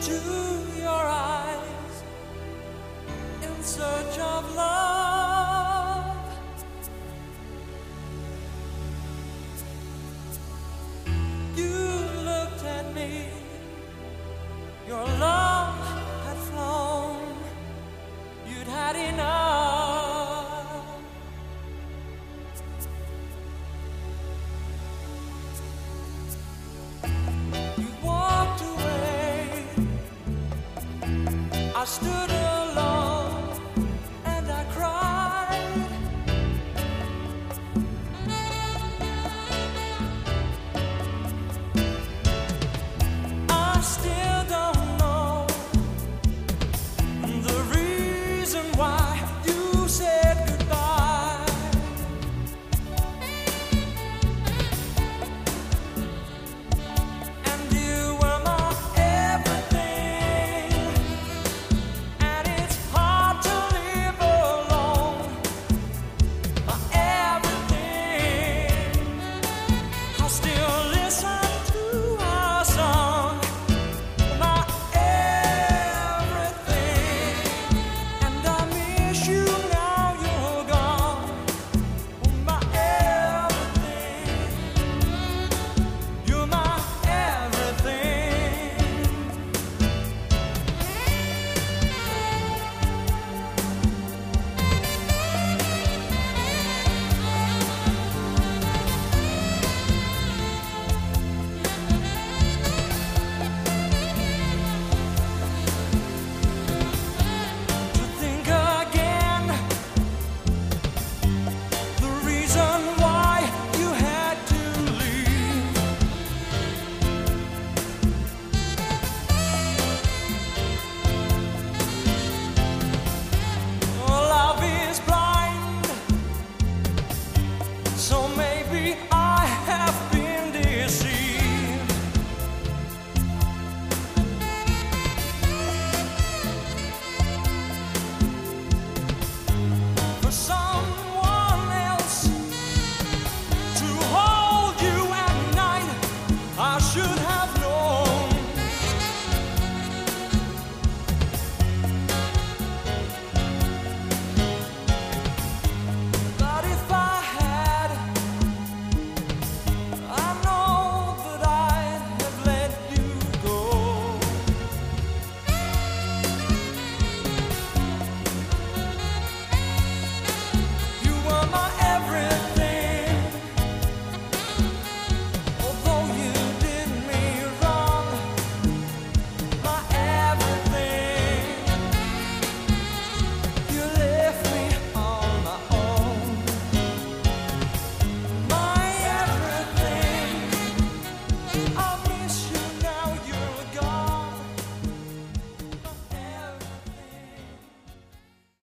To your eyes in search of love. I stood alone and I cried. I still don't know the reason why.